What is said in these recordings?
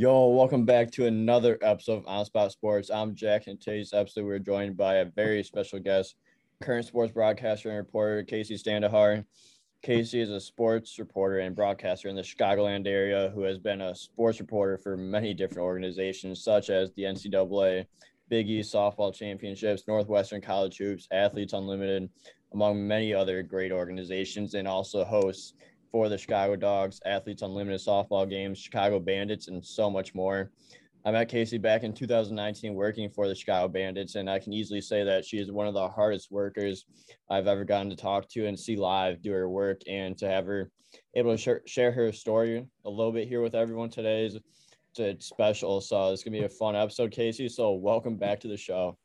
Yo, welcome back to another episode of On Spot Sports. I'm Jack, and today's episode we're joined by a very special guest, current sports broadcaster and reporter Casey Standahar. Casey is a sports reporter and broadcaster in the Chicagoland area who has been a sports reporter for many different organizations such as the NCAA, Big East Softball Championships, Northwestern College Hoops, Athletes Unlimited, among many other great organizations, and also hosts for the Chicago Dogs, Athletes Unlimited softball games, Chicago Bandits, and so much more. I met Casey back in 2019 working for the Chicago Bandits, and I can easily say that she is one of the hardest workers I've ever gotten to talk to and see live do her work. And to have her able to share, her story a little bit here with everyone today is it's special. So it's going to be a fun episode, Casey. So welcome back to the show.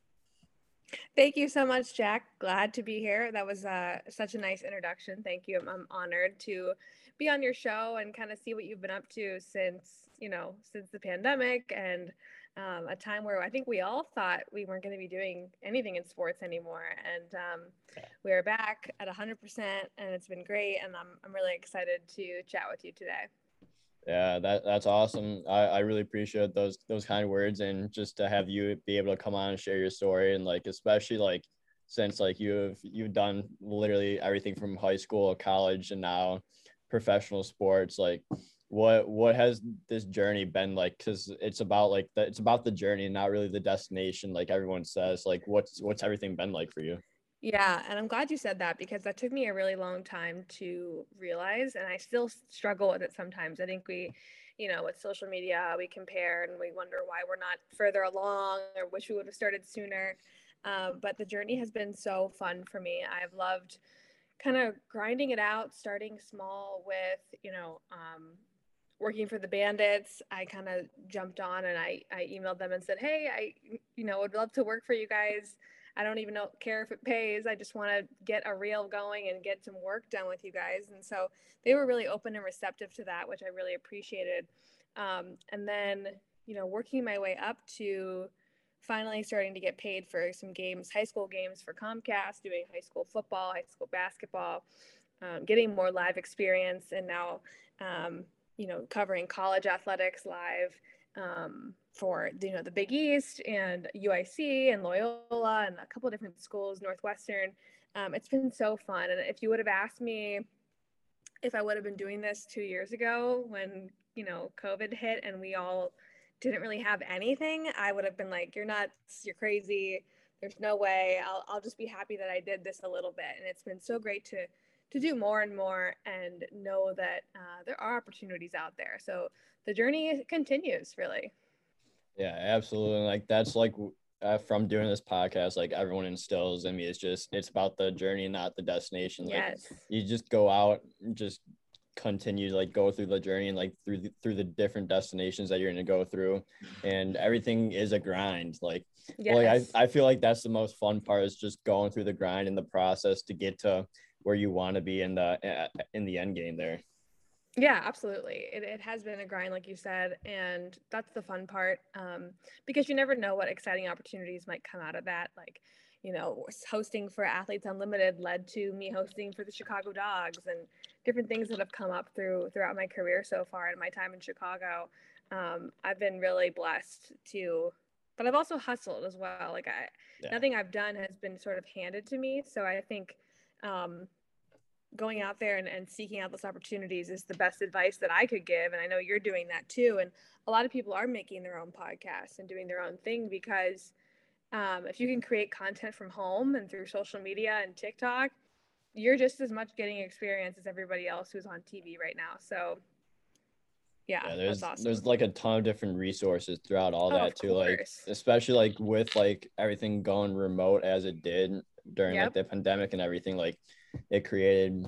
Thank you so much, Jack. Glad to be here. That was uh, such a nice introduction. Thank you. I'm, I'm honored to be on your show and kind of see what you've been up to since, you know, since the pandemic and um, a time where I think we all thought we weren't going to be doing anything in sports anymore. And um, we are back at 100%, and it's been great. And I'm, I'm really excited to chat with you today. Yeah, that that's awesome. I, I really appreciate those those kind words and just to have you be able to come on and share your story and like especially like since like you've you've done literally everything from high school, college, and now professional sports. Like, what what has this journey been like? Because it's about like the, it's about the journey, not really the destination. Like everyone says, like what's what's everything been like for you? Yeah, and I'm glad you said that because that took me a really long time to realize, and I still struggle with it sometimes. I think we, you know, with social media, we compare and we wonder why we're not further along or wish we would have started sooner. Um, but the journey has been so fun for me. I've loved kind of grinding it out, starting small with, you know, um, working for the bandits i kind of jumped on and I, I emailed them and said hey i you know would love to work for you guys I don't even know care if it pays. I just want to get a reel going and get some work done with you guys. And so they were really open and receptive to that, which I really appreciated. Um, and then, you know, working my way up to finally starting to get paid for some games, high school games for Comcast, doing high school football, high school basketball, um, getting more live experience, and now, um, you know, covering college athletics live um, for you know the Big East and UIC and Loyola and a couple of different schools, Northwestern. Um, it's been so fun. And if you would have asked me if I would have been doing this two years ago when you know COVID hit and we all didn't really have anything, I would have been like, "You're nuts! You're crazy! There's no way." I'll I'll just be happy that I did this a little bit. And it's been so great to to do more and more and know that uh, there are opportunities out there. So the journey continues really. Yeah, absolutely. Like that's like uh, from doing this podcast, like everyone instills in me. It's just it's about the journey, not the destination. Like yes. you just go out, and just continue to like go through the journey and like through the, through the different destinations that you're going to go through and everything is a grind like yes. like I, I feel like that's the most fun part is just going through the grind and the process to get to where you want to be in the in the end game there. Yeah absolutely. It, it has been a grind like you said and that's the fun part um, because you never know what exciting opportunities might come out of that like you know hosting for athletes unlimited led to me hosting for the chicago dogs and different things that have come up through throughout my career so far and my time in chicago. Um, i've been really blessed to but i've also hustled as well. Like i yeah. nothing i've done has been sort of handed to me. So i think um, going out there and, and seeking out those opportunities is the best advice that I could give. And I know you're doing that too. And a lot of people are making their own podcasts and doing their own thing because um, if you can create content from home and through social media and TikTok, you're just as much getting experience as everybody else who's on TV right now. So yeah, yeah there's awesome. there's like a ton of different resources throughout all oh, that too. Course. Like especially like with like everything going remote as it did during yep. like the pandemic and everything, like it created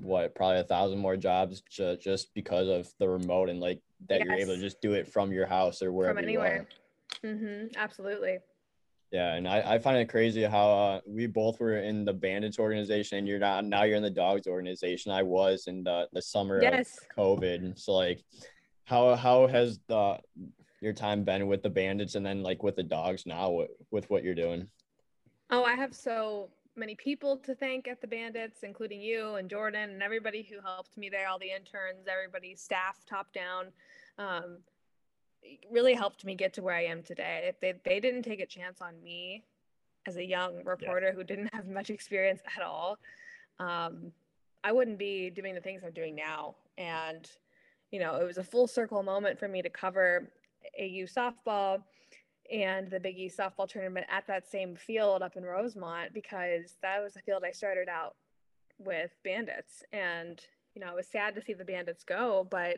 what probably a thousand more jobs ju- just because of the remote and like that yes. you're able to just do it from your house or wherever from anywhere. Mm-hmm. Absolutely. Yeah, and I, I find it crazy how uh, we both were in the Bandits organization, and you're not now. You're in the Dogs organization. I was in the the summer yes. of COVID. So like, how how has the your time been with the Bandits, and then like with the Dogs now with, with what you're doing? Oh, I have so many people to thank at the Bandits, including you and Jordan and everybody who helped me there, all the interns, everybody, staff, top down. Um, really helped me get to where I am today. If they, they didn't take a chance on me as a young reporter yeah. who didn't have much experience at all, um, I wouldn't be doing the things I'm doing now. And, you know, it was a full circle moment for me to cover AU softball and the Big East softball tournament at that same field up in Rosemont because that was the field I started out with Bandits. And, you know, it was sad to see the Bandits go, but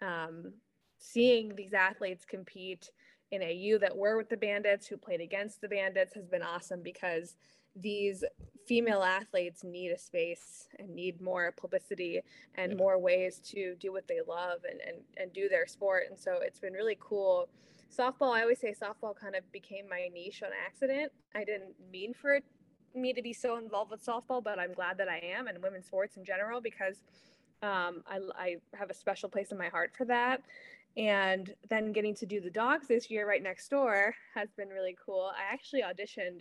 um, seeing these athletes compete in AU that were with the Bandits, who played against the Bandits, has been awesome because these female athletes need a space and need more publicity and yeah. more ways to do what they love and, and, and do their sport. And so it's been really cool. Softball, I always say softball kind of became my niche on accident. I didn't mean for it, me to be so involved with softball, but I'm glad that I am and women's sports in general because um, I, I have a special place in my heart for that. And then getting to do the dogs this year right next door has been really cool. I actually auditioned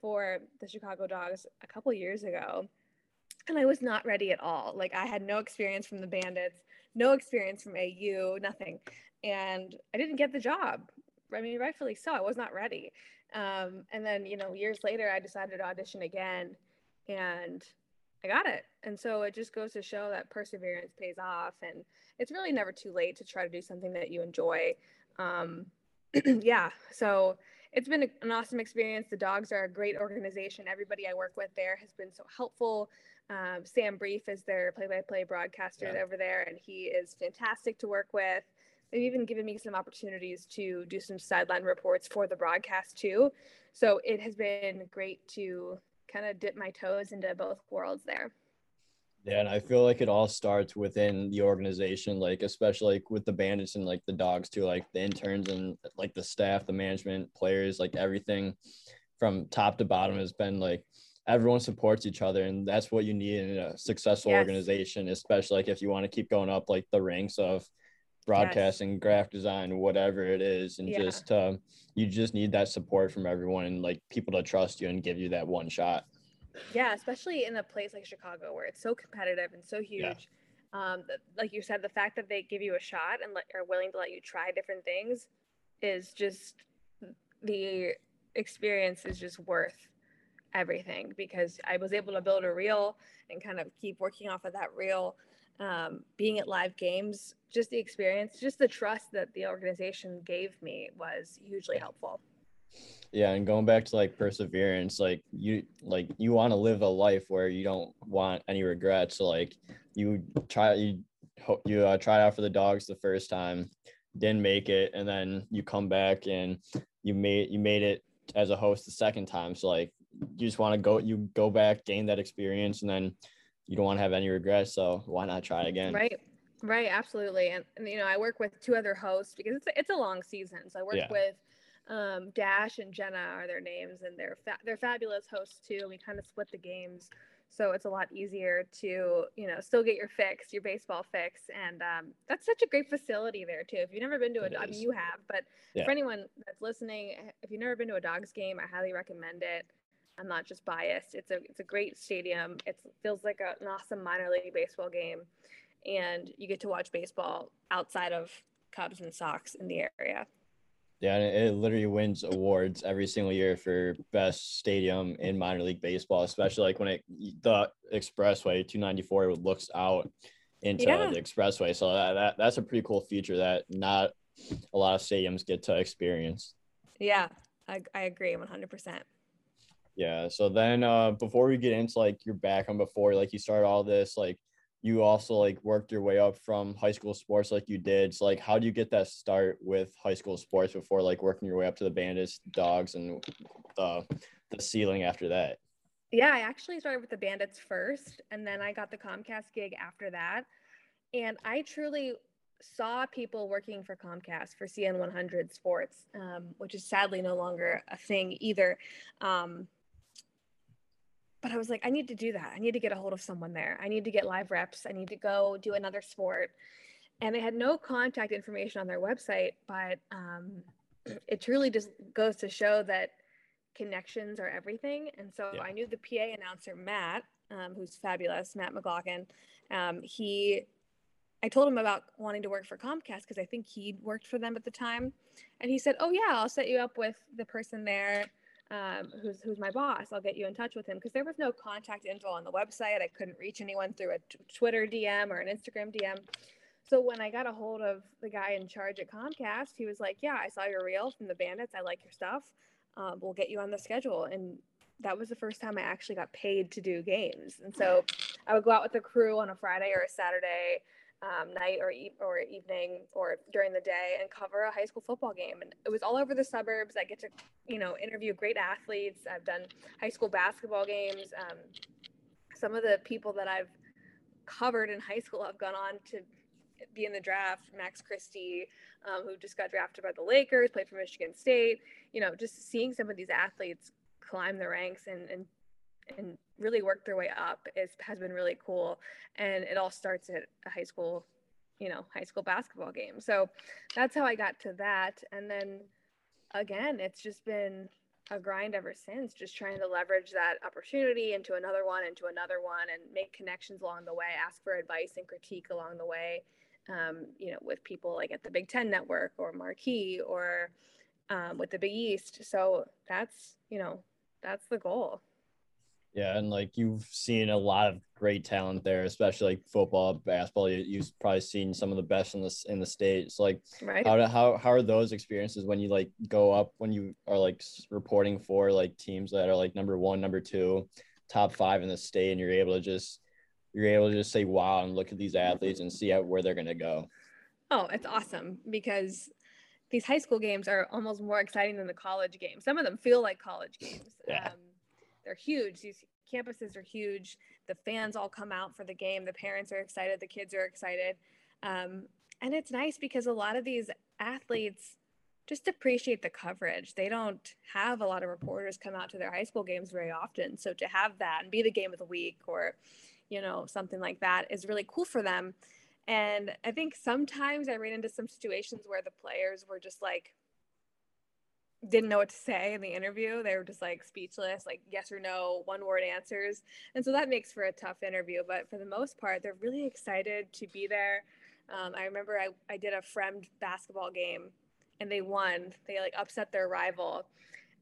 for the Chicago Dogs a couple years ago and I was not ready at all. Like I had no experience from the Bandits, no experience from AU, nothing. And I didn't get the job. I mean, rightfully so. I was not ready. Um, and then, you know, years later, I decided to audition again and I got it. And so it just goes to show that perseverance pays off. And it's really never too late to try to do something that you enjoy. Um, yeah. So it's been an awesome experience. The dogs are a great organization. Everybody I work with there has been so helpful. Um, Sam Brief is their play-by-play broadcaster yeah. over there, and he is fantastic to work with. They've even given me some opportunities to do some sideline reports for the broadcast too. So it has been great to kind of dip my toes into both worlds there. Yeah, and I feel like it all starts within the organization, like especially like with the bandits and like the dogs too, like the interns and like the staff, the management, players, like everything from top to bottom has been like everyone supports each other and that's what you need in a successful yes. organization, especially like if you want to keep going up like the ranks of broadcasting, yes. graphic design, whatever it is, and yeah. just uh, you just need that support from everyone and like people to trust you and give you that one shot. Yeah, especially in a place like Chicago where it's so competitive and so huge. Yeah. Um, like you said, the fact that they give you a shot and let, are willing to let you try different things is just the experience is just worth everything because I was able to build a reel and kind of keep working off of that reel. Um, being at live games, just the experience, just the trust that the organization gave me was hugely helpful. Yeah and going back to like perseverance like you like you want to live a life where you don't want any regrets so like you try you you uh, tried out for the dogs the first time didn't make it and then you come back and you made you made it as a host the second time so like you just want to go you go back gain that experience and then you don't want to have any regrets so why not try again right right absolutely and, and you know i work with two other hosts because it's a, it's a long season so i work yeah. with um, Dash and Jenna are their names, and they're fa- they're fabulous hosts too. We kind of split the games, so it's a lot easier to you know still get your fix, your baseball fix, and um, that's such a great facility there too. If you've never been to a, I mean you have, but yeah. for anyone that's listening, if you've never been to a Dogs game, I highly recommend it. I'm not just biased. It's a it's a great stadium. It feels like a, an awesome minor league baseball game, and you get to watch baseball outside of Cubs and Sox in the area. Yeah, and it literally wins awards every single year for best stadium in minor league baseball, especially like when it the expressway 294 looks out into yeah. the expressway. So that, that that's a pretty cool feature that not a lot of stadiums get to experience. Yeah, I, I agree 100%. Yeah. So then uh before we get into like your background before like you started all this, like you also like worked your way up from high school sports like you did. So like how do you get that start with high school sports before like working your way up to the bandits, dogs and the the ceiling after that? Yeah, I actually started with the bandits first and then I got the Comcast gig after that. And I truly saw people working for Comcast for CN 100 Sports, um, which is sadly no longer a thing either. Um, but I was like, I need to do that. I need to get a hold of someone there. I need to get live reps. I need to go do another sport. And they had no contact information on their website, but um, it truly just goes to show that connections are everything. And so yeah. I knew the PA announcer, Matt, um, who's fabulous, Matt McLaughlin. Um, he I told him about wanting to work for Comcast because I think he'd worked for them at the time. And he said, Oh, yeah, I'll set you up with the person there um, who's, who's my boss. I'll get you in touch with him because there was no contact info on the website. I couldn't reach anyone through a t- Twitter DM or an Instagram DM. So when I got a hold of the guy in charge at Comcast, he was like, Yeah, I saw your reel from the Bandits. I like your stuff. Um, we'll get you on the schedule. And that was the first time I actually got paid to do games. And so I would go out with the crew on a Friday or a Saturday um, night or e- or evening or during the day and cover a high school football game. And it was all over the suburbs. I get to, you know, interview great athletes. I've done high school basketball games. Um, some of the people that I've covered in high school have gone on to be in the draft. Max Christie, um, who just got drafted by the Lakers, played for Michigan State. You know, just seeing some of these athletes climb the ranks and and and really work their way up is has been really cool. And it all starts at a high school, you know, high school basketball game. So that's how I got to that. And then again, it's just been a grind ever since, just trying to leverage that opportunity into another one, into another one, and make connections along the way, ask for advice and critique along the way. Um, you know, with people like at the Big Ten Network or Marquee or um, with the Big East. So that's, you know, that's the goal. Yeah, and like you've seen a lot of great talent there, especially like football, basketball. You, have probably seen some of the best in the in the state. So like, right. how how how are those experiences when you like go up when you are like reporting for like teams that are like number one, number two, top five in the state, and you're able to just you're able to just say wow and look at these athletes and see out where they're gonna go. Oh, it's awesome because these high school games are almost more exciting than the college games. Some of them feel like college games. Yeah. Um, they're huge. These campuses are huge. The fans all come out for the game. The parents are excited. The kids are excited. Um, and it's nice because a lot of these athletes just appreciate the coverage. They don't have a lot of reporters come out to their high school games very often. So to have that and be the game of the week or, you know, something like that is really cool for them. And I think sometimes I ran into some situations where the players were just like, didn't know what to say in the interview. They were just like speechless, like yes or no, one word answers. And so that makes for a tough interview. But for the most part, they're really excited to be there. Um, I remember I, I did a Fremd basketball game and they won. They like upset their rival.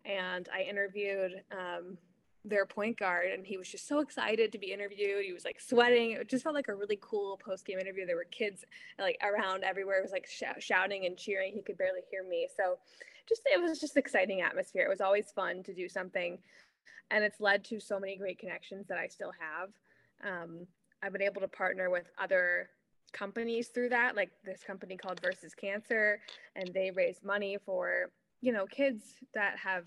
And I interviewed um, their point guard and he was just so excited to be interviewed he was like sweating it just felt like a really cool post-game interview there were kids like around everywhere it was like sh- shouting and cheering he could barely hear me so just it was just exciting atmosphere. It was always fun to do something and it's led to so many great connections that i still have. Um, i've been able to partner with other companies through that like this company called versus cancer and they raise money for you know kids that have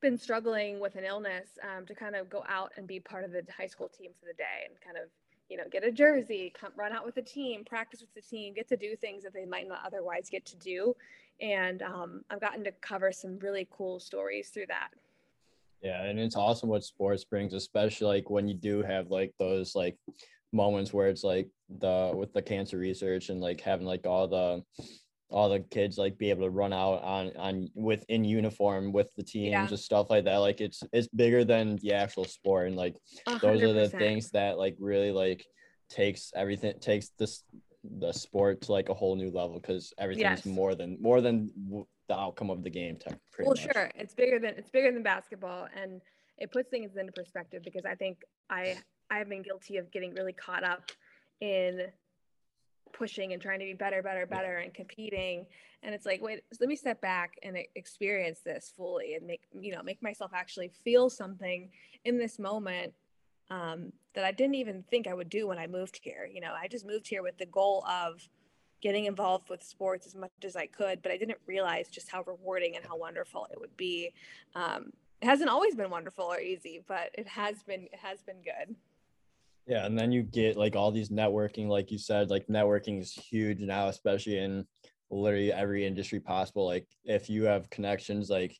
been struggling with an illness um, to kind of go out and be part of the high school team for the day and kind of you know get a jersey come run out with the team practice with the team get to do things that they might not otherwise get to do and um, i've gotten to cover some really cool stories through that yeah and it's awesome what sports brings especially like when you do have like those like moments where it's like the with the cancer research and like having like all the all the kids like be able to run out on on with in uniform with the teams yeah. and stuff like that like it's it's bigger than the actual sport and like 100%. those are the things that like really like takes everything takes this the sport to like a whole new level because everything's yes. more than more than the outcome of the game well much. sure it's bigger than it's bigger than basketball and it puts things into perspective because i think i i've been guilty of getting really caught up in pushing and trying to be better, better, better and competing. And it's like, wait, let me step back and experience this fully and make, you know, make myself actually feel something in this moment um, that I didn't even think I would do when I moved here. You know, I just moved here with the goal of getting involved with sports as much as I could, but I didn't realize just how rewarding and how wonderful it would be. Um, it hasn't always been wonderful or easy, but it has been, it has been good. Yeah, and then you get like all these networking, like you said, like networking is huge now, especially in literally every industry possible. Like if you have connections, like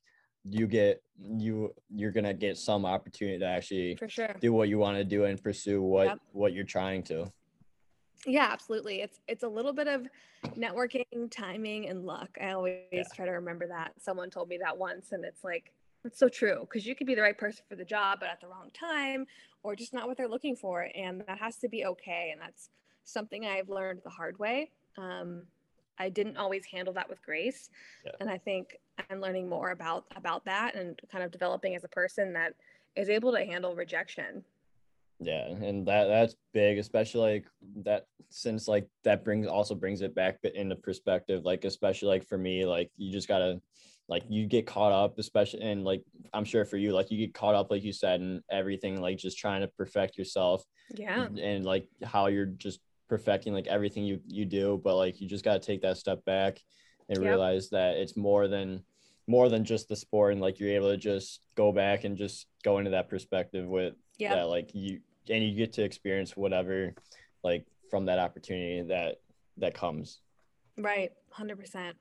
you get you you're gonna get some opportunity to actually for sure do what you want to do and pursue what yep. what you're trying to. Yeah, absolutely. It's it's a little bit of networking, timing, and luck. I always yeah. try to remember that. Someone told me that once, and it's like that's so true because you could be the right person for the job, but at the wrong time, or just not what they're looking for, and that has to be okay. And that's something I've learned the hard way. Um, I didn't always handle that with grace, yeah. and I think I'm learning more about about that and kind of developing as a person that is able to handle rejection. Yeah, and that that's big, especially like that since like that brings also brings it back into perspective. Like especially like for me, like you just gotta like you get caught up, especially and like I'm sure for you, like you get caught up, like you said, and everything, like just trying to perfect yourself. Yeah. And, and like how you're just perfecting like everything you you do, but like you just gotta take that step back and yep. realize that it's more than more than just the sport and like you're able to just go back and just go into that perspective with yeah that like you and you get to experience whatever like from that opportunity that that comes. Right 100%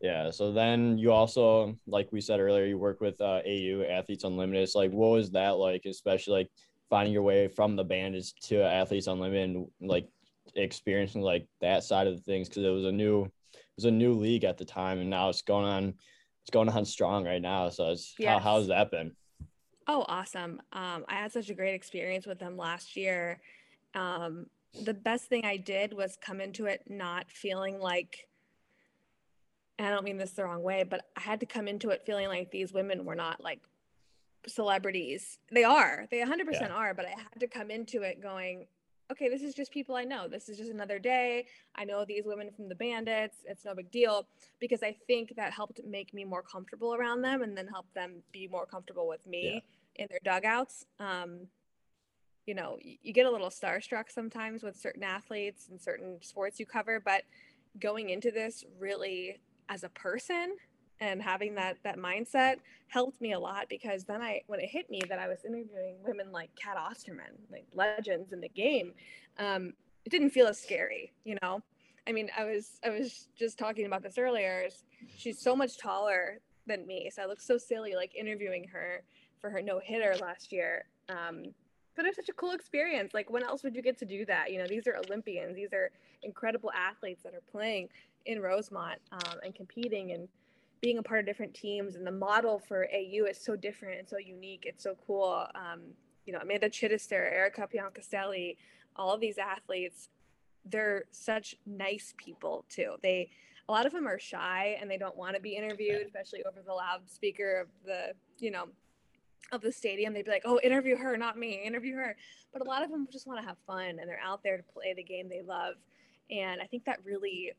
yeah so then you also like we said earlier you work with uh, au athletes unlimited. It's like what was that like especially like finding your way from the bandits to athletes unlimited like experiencing like that side of the things because it was a new it was a new league at the time and now it's going on it's going on strong right now. So it's yes. how, how's that been? Oh, awesome. Um, I had such a great experience with them last year. Um, the best thing I did was come into it not feeling like, I don't mean this the wrong way, but I had to come into it feeling like these women were not like celebrities. They are, they 100% yeah. are, but I had to come into it going, okay, this is just people I know. This is just another day. I know these women from the bandits. It's no big deal because I think that helped make me more comfortable around them and then help them be more comfortable with me yeah. in their dugouts. Um, you know, you get a little starstruck sometimes with certain athletes and certain sports you cover, but going into this really as a person and having that that mindset helped me a lot because then I when it hit me that I was interviewing women like Cat Osterman, like legends in the game, um, it didn't feel as scary, you know. I mean, I was I was just talking about this earlier. She's so much taller than me, so I look so silly like interviewing her for her no hitter last year. Um, but it was such a cool experience. Like, when else would you get to do that? You know, these are Olympians. These are incredible athletes that are playing in Rosemont um, and competing and being a part of different teams and the model for AU is so different and so unique. It's so cool. Um, you know, Amanda Chidester, Erika Piancastelli, all of these athletes, they're such nice people too. They, a lot of them are shy and they don't want to be interviewed, especially over the loudspeaker of the, you know, of the stadium. They'd be like, "Oh, interview her, not me. Interview her." But a lot of them just want to have fun and they're out there to play the game they love. And I think that really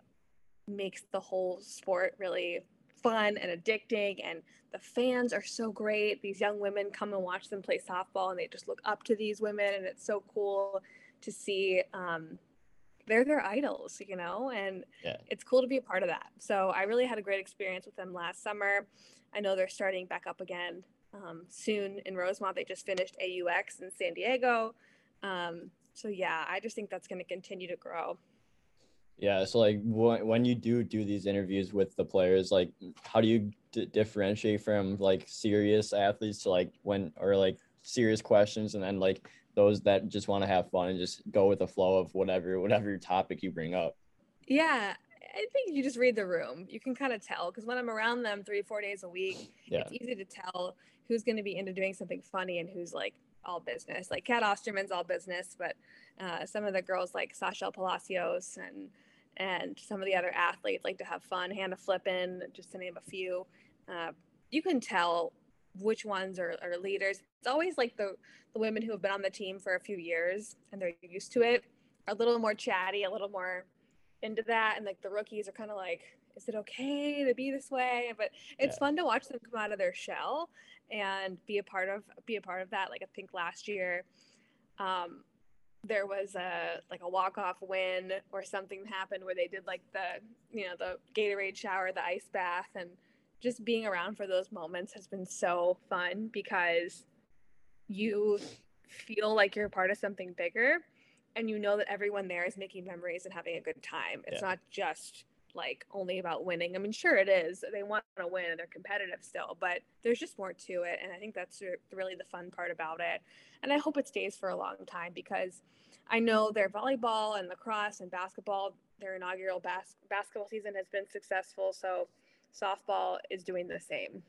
makes the whole sport really fun and addicting and the fans are so great. These young women come and watch them play softball and they just look up to these women and it's so cool to see um, they're their idols you know and yeah. it's cool to be a part of that. So i really had a great experience with them last summer. I know they're starting back up again um, soon in rosemont. They just finished aux in san diego. Um, so yeah i just think that's going to continue to grow yeah. So like when when you do do these interviews with the players, like how do you d- differentiate from like serious athletes to like when or like serious questions and then like those that just want to have fun and just go with the flow of whatever whatever topic you bring up. Yeah, I think you just read the room. You can kind of tell because when I'm around them three, four days a week, yeah. it's easy to tell who's going to be into doing something funny and who's like all business. Like Cat Osterman's all business, but uh, some of the girls like Sasha Palacios and and some of the other athletes like to have fun. Hannah Flippen, just to name a few. Uh, you can tell which ones are, are leaders. It's always like the, the women who have been on the team for a few years and they're used to it, are a little more chatty, a little more into that. And like the rookies are kind of like, is it okay to be this way? But it's yeah. fun to watch them come out of their shell and be a part of be a part of that. Like I think last year, um, there was a like a walk off win or something happened where they did like the you know the Gatorade shower, the ice bath, and just being around for those moments has been so fun because you feel like you're part of something bigger and you know that everyone there is making memories and having a good time. It's yeah. not just like only about winning. I mean, sure it is. They want to win and they're competitive still, but there's just more to it. And I think that's really the fun part about it. And I hope it stays for a long time because I know their volleyball and lacrosse and basketball, their inaugural bas- basketball season has been successful. So softball is doing the same.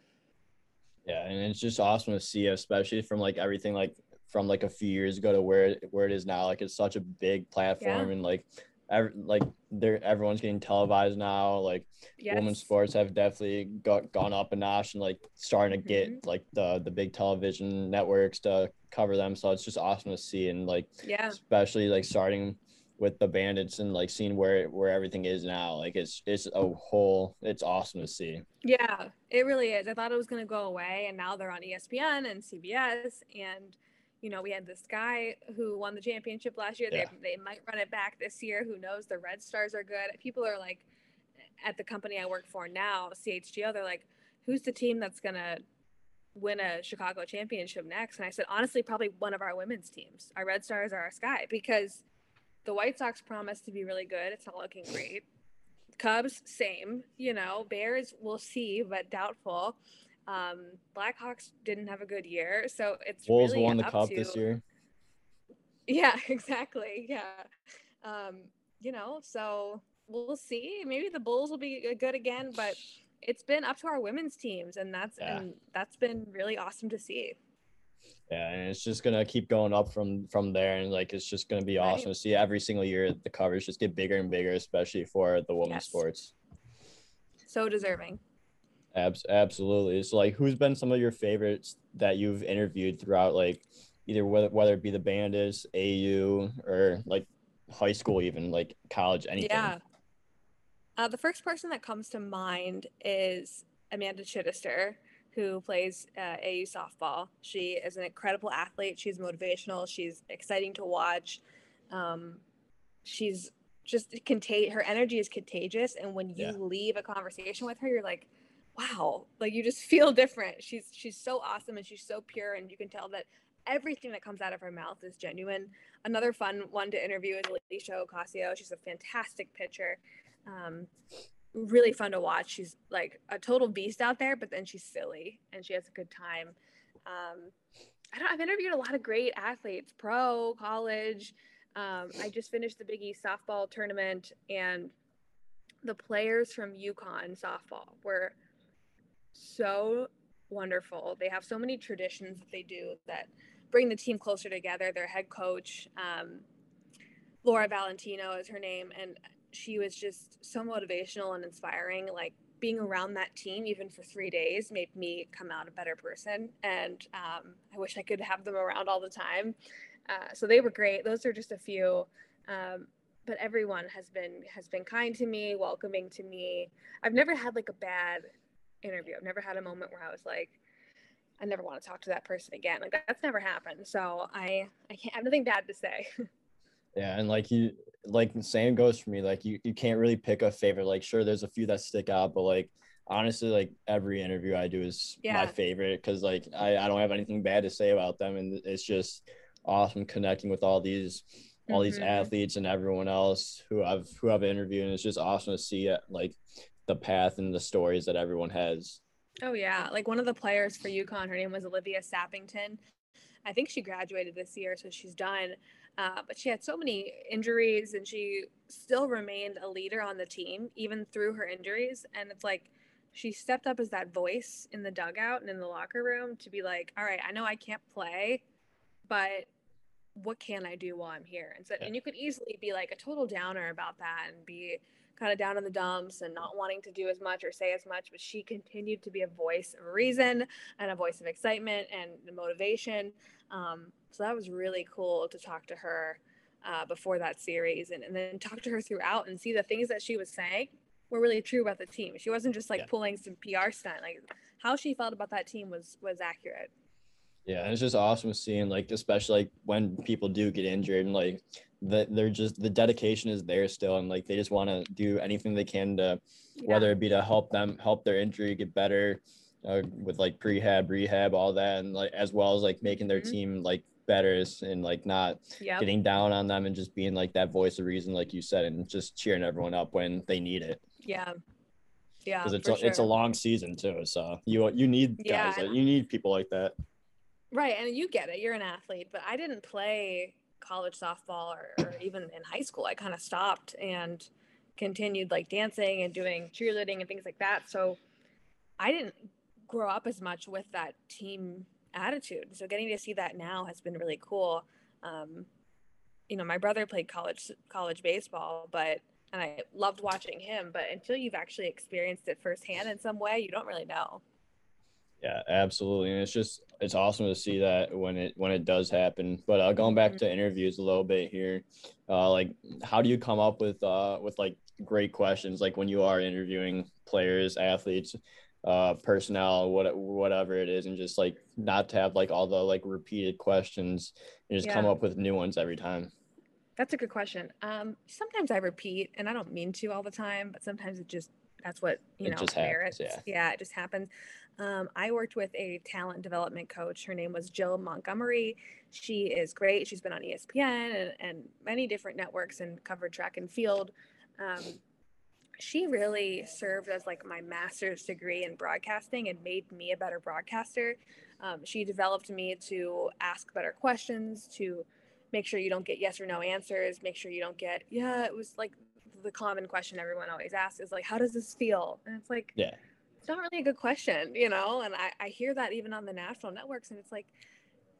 Yeah, and it's just awesome to see, especially from like everything like from like a few years ago to where where it is now. Like it's such a big platform yeah. and like every, like there everyone's getting televised now. Like yes. women's sports have definitely got gone up a notch and like starting to get mm-hmm. like the the big television networks to cover them. So it's just awesome to see and like yeah, especially like starting with the bandits and like seeing where where everything is now like it's it's a whole it's awesome to see yeah it really is i thought it was going to go away and now they're on espn and cbs and you know we had this guy who won the championship last year yeah. they, they might run it back this year who knows the red stars are good people are like at the company i work for now chgo they're like who's the team that's going to win a chicago championship next and i said honestly probably one of our women's teams our red stars are our sky because the White Sox promise to be really good. It's not looking great. Cubs, same. You know, Bears, we'll see, but doubtful. Um, Blackhawks didn't have a good year, so it's Bulls really won the cup to, this year. Yeah, exactly. Yeah, um, you know, so we'll see. Maybe the Bulls will be good again, but it's been up to our women's teams, and that's yeah. and that's been really awesome to see. Yeah, and it's just gonna keep going up from from there, and like it's just gonna be right. awesome to see every single year the covers just get bigger and bigger, especially for the women's yes. sports. So deserving. Abs- absolutely. So, like, who's been some of your favorites that you've interviewed throughout, like, either whether whether it be the Bandits, AU, or like high school, even like college, anything? Yeah. Uh, the first person that comes to mind is Amanda Chidester who plays uh, AU softball. She is an incredible athlete. She's motivational. She's exciting to watch. Um, she's just contagious. Her energy is contagious, and when you yeah. leave a conversation with her, you're like, "Wow!" Like you just feel different. She's she's so awesome, and she's so pure, and you can tell that everything that comes out of her mouth is genuine. Another fun one to interview is Aleshia Ocasio. She's a fantastic pitcher. Um, really fun to watch. She's like a total beast out there, but then she's silly and she has a good time. Um, I don't, I've interviewed a lot of great athletes, pro, college. Um, I just finished the Big East softball tournament, and the players from UConn softball were so wonderful. They have so many traditions that they do that bring the team closer together. Their head coach, um, Laura Valentino, is her name, and she was just so motivational and inspiring. Like being around that team, even for three days, made me come out a better person. And um, I wish I could have them around all the time. Uh, so they were great. Those are just a few. Um, but everyone has been has been kind to me, welcoming to me. I've never had like a bad interview. I've never had a moment where I was like, I never want to talk to that person again. Like that's never happened. So I I can't I have nothing bad to say. Yeah, and like you like the same goes for me. Like you, you can't really pick a favorite. Like sure, there's a few that stick out, but like honestly, like every interview I do is yeah. my favorite because like I, I don't have anything bad to say about them, and it's just awesome connecting with all these all mm-hmm. these athletes and everyone else who I've who I've interviewed, and it's just awesome to see it, like the path and the stories that everyone has. Oh yeah, like one of the players for UConn, her name was Olivia Sappington. I think she graduated this year, so she's done. Uh, but she had so many injuries and she still remained a leader on the team, even through her injuries. And it's like she stepped up as that voice in the dugout and in the locker room to be like, all right, I know I can't play, but what can I do while I'm here? And so, and you could easily be like a total downer about that and be kind of down in the dumps and not wanting to do as much or say as much, but she continued to be a voice of reason and a voice of excitement and motivation. Um, so that was really cool to talk to her uh, before that series and, and then talk to her throughout and see the things that she was saying were really true about the team. She wasn't just like yeah. pulling some PR stunt. Like how she felt about that team was was accurate. Yeah, and it's just awesome seeing like especially like when people do get injured and like that they're just the dedication is there still and like they just want to do anything they can to yeah. whether it be to help them help their injury get better uh, with like prehab rehab all that and like as well as like making their mm-hmm. team like better and like not yep. getting down on them and just being like that voice of reason, like you said, and just cheering everyone up when they need it. Yeah. Yeah. Because it's a, sure. it's a long season too. So you you need guys yeah. you need people like that. Right. And you get it. You're an athlete, but I didn't play college softball or, or even in high school. I kind of stopped and continued like dancing and doing cheerleading and things like that. So I didn't grow up as much with that team attitude. So getting to see that now has been really cool. Um, you know, my brother played college college baseball, but and I loved watching him. But until you've actually experienced it firsthand in some way, you don't really know. Yeah, absolutely, and it's just it's awesome to see that when it when it does happen. But uh, going back mm-hmm. to interviews a little bit here, uh, like how do you come up with uh with like great questions like when you are interviewing players, athletes, uh, personnel, what whatever it is, and just like not to have like all the like repeated questions and just yeah. come up with new ones every time. That's a good question. Um, sometimes I repeat, and I don't mean to all the time, but sometimes it just that's what you it know just merits. Happens, yeah. yeah, it just happens. Um, I worked with a talent development coach. Her name was Jill Montgomery. She is great. She's been on ESPN and, and many different networks and covered track and field. Um, she really served as like my master's degree in broadcasting and made me a better broadcaster. Um, she developed me to ask better questions, to make sure you don't get yes or no answers, make sure you don't get, yeah, it was like the common question everyone always asks is like, how does this feel? And it's like, yeah, it's not really a good question, you know? And I, I hear that even on the national networks, and it's like,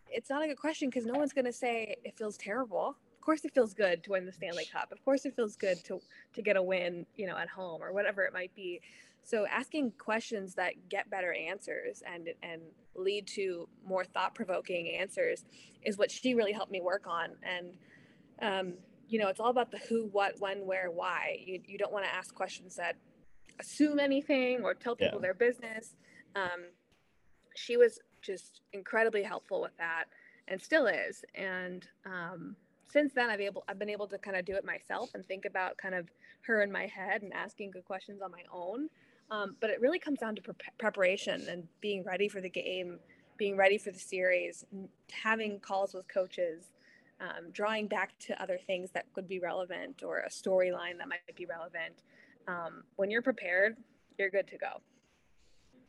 it's not a good question because no one's going to say it feels terrible of course it feels good to win the Stanley Cup. Of course it feels good to to get a win, you know, at home or whatever it might be. So asking questions that get better answers and and lead to more thought-provoking answers is what she really helped me work on. And um, you know, it's all about the who, what, when, where, why. You you don't want to ask questions that assume anything or tell people yeah. their business. Um, she was just incredibly helpful with that and still is. And um, since then I've able I've been able to kind of do it myself and think about kind of her in my head and asking good questions on my own. Um, but it really comes down to pre- preparation and being ready for the game, being ready for the series, having calls with coaches, um, drawing back to other things that could be relevant or a storyline that might be relevant. Um, when you're prepared, you're good to go.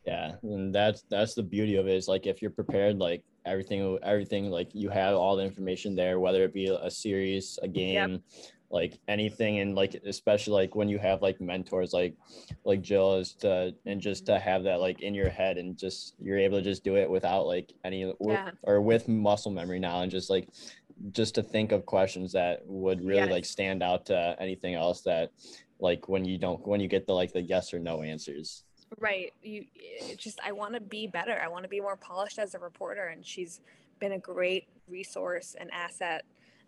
Yeah, and that's that's the beauty of it. Is like if you're prepared, like everything, everything, like you have all the information there, whether it be a series, a game, yep. like anything, and like especially like when you have like mentors, like like Jill is to, and just to have that like in your head, and just you're able to just do it without like any yeah. or with muscle memory now, and just like just to think of questions that would really yes. like stand out to anything else that like when you don't when you get the like the yes or no answers. Right. You just i want to be better. I want to be more polished as a reporter and she's been a great resource and asset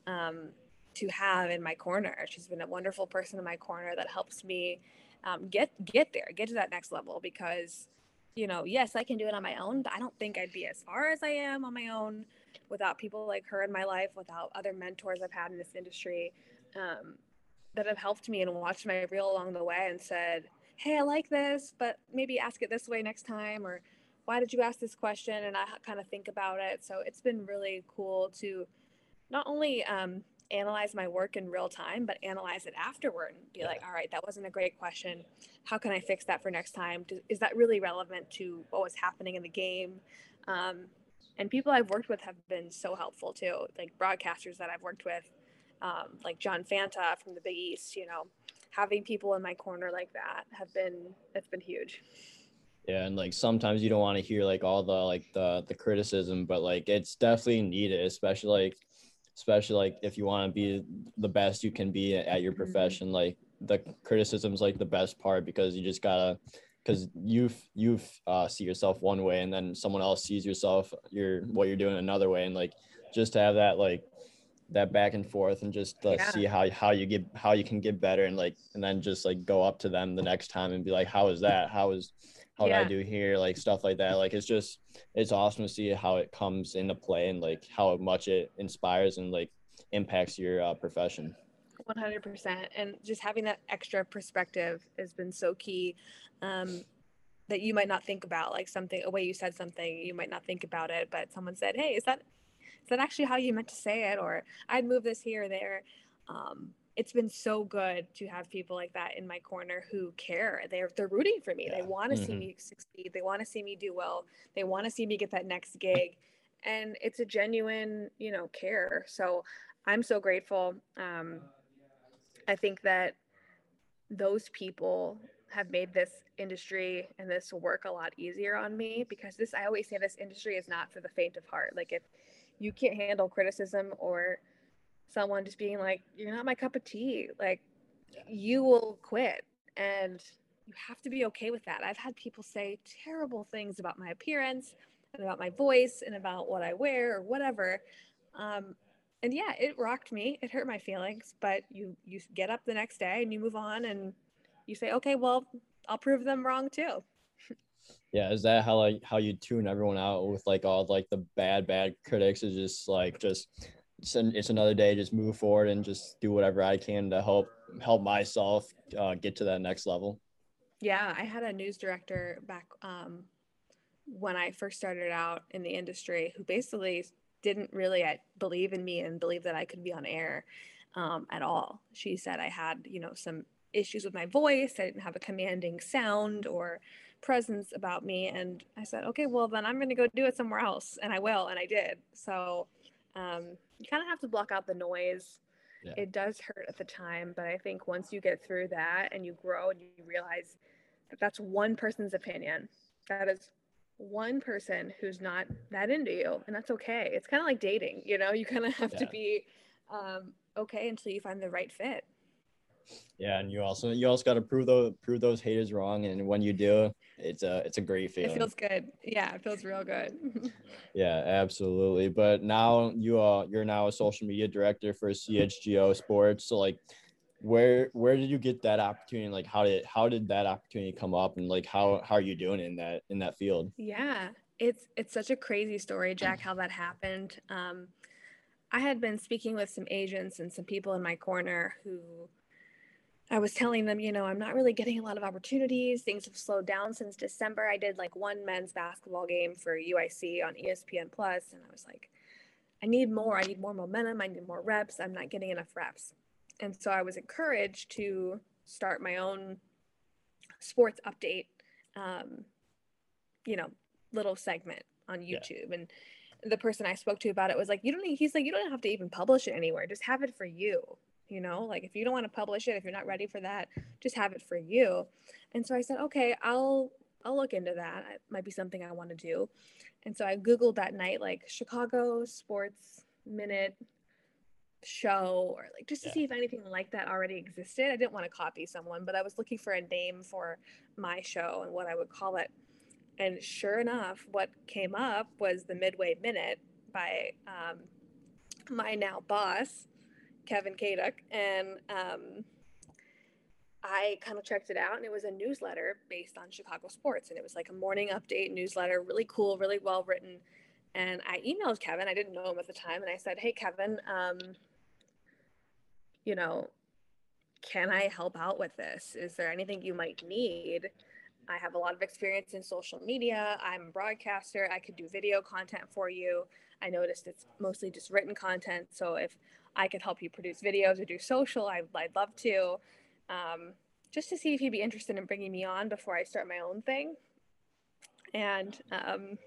um, to have in my corner. She's been a wonderful person in my corner that helps me um, get get there get to that next level because you know yes i can do it on my own but i don't think i'd be as far as i am on my own without people like her in my life without other mentors i've had in this industry um, that have helped me and watched my reel along the way and said hey, I like this, but maybe ask it this way next time, or why did you ask this question? And I kind of think about it. So it's been really cool to not only um, analyze my work in real time, but analyze it afterward and be yeah. like, all right, that wasn't a great question. How can I fix that for next time? Is that really relevant to what was happening in the game? Um, and people I've worked with have been so helpful too, like broadcasters that I've worked with, um, like John Fanta from the Big East, you know, having people in my corner like that have been it's been huge yeah and like sometimes you don't want to hear like all the like the the criticism but like it's definitely needed especially like especially like if you want to be the best you can be at your mm-hmm. profession mm-hmm. like the criticism's like the best part because you just gotta because you you uh, see yourself one way and then someone else sees yourself your what you're doing another way. And like just to have that like that back and forth and just uh, yeah. see how how you get how you can get better and like and then just like go up to them the next time and be like how is that? How is how yeah. did I do here? Like stuff like that. Like it's just it's awesome to see how it comes into play and like how much it inspires and like impacts your uh, profession 100% and just having that extra perspective has been so key um, that you might not think about like something a way you said something you might not think about it but someone said hey is that is that actually how you meant to say it? Or I'd move this here or there. Um, it's been so good to have people like that in my corner who care. They're they're rooting for me. Yeah. They want to mm-hmm. see me succeed. They want to see me do well. They want to see me get that next gig, and it's a genuine, you know, care. So I'm so grateful. Um, I think that those people have made this industry and this work a lot easier on me because this I always say this industry is not for the faint of heart. Like if you can't handle criticism or someone just being like, You're not my cup of tea, like yeah. you will quit. And you have to be okay with that. I've had people say terrible things about my appearance and about my voice and about what I wear or whatever. Um, and yeah, it rocked me. It hurt my feelings, but you you get up the next day and you move on and you say, okay, well, I'll prove them wrong too. yeah, is that how like how you tune everyone out with like all like the bad bad critics? Is just like just it's, an, it's another day. Just move forward and just do whatever I can to help help myself uh, get to that next level. Yeah, I had a news director back um, when I first started out in the industry who basically didn't really believe in me and believe that I could be on air um, at all. She said I had, you know, some issues with my voice. I didn't have a commanding sound or presence about me. And I said, okay, well, then I'm going to go do it somewhere else. And I will. And I did. So um, you kind of have to block out the noise. Yeah. It does hurt at the time. But I think once you get through that and you grow and you realize that that's one person's opinion, that is one person who's not that into you and that's okay. It's kind of like dating you know? You kind of have yeah. to be um, okay until you find the right fit. Yeah and you also you also got to prove those prove those haters wrong and when you do it's a it's a great feeling. it feels good. Yeah it feels real good. Yeah absolutely but now you are you're now a social media director for chgo sports so like where where did you get that opportunity? Like how did how did that opportunity come up and like how how are you doing in that in that field? Yeah it's it's such a crazy story jack how that happened. Um i had been speaking with some agents and some people in my corner who i was telling them you know i'm not really getting a lot of opportunities. Things have slowed down since december. I did like one men's basketball game for uic on espn plus and i was like i need more. I need more momentum. I need more reps. I'm not getting enough reps and so I was encouraged to start my own sports update, um, you know, little segment on YouTube. Yeah. And the person I spoke to about it was like, you don't need, he's like, you don't have to even publish it anywhere. Just have it for you. You know, like if you don't want to publish it, if you're not ready for that, just have it for you. And so I said, okay, I'll, I'll look into that. It might be something I want to do. And so I Googled that night, like Chicago sports minute show or like just to yeah. see if anything like that already existed. I didn't want to copy someone, but I was looking for a name for my show and what I would call it. And sure enough, what came up was the Midway Minute by um, my now boss, Kevin Kaduk. And um, I kind of checked it out, and it was a newsletter based on Chicago sports. And it was like a morning update newsletter, really cool, really well written. And I emailed Kevin. I didn't know him at the time. And I said, Hey, Kevin, um, you know, can I help out with this? Is there anything you might need? I have a lot of experience in social media. I'm a broadcaster. I could do video content for you. I noticed it's mostly just written content. So if I could help you produce videos or do social, I, would love to. Um, just to see if you'd be interested in bringing me on before I start my own thing. And um,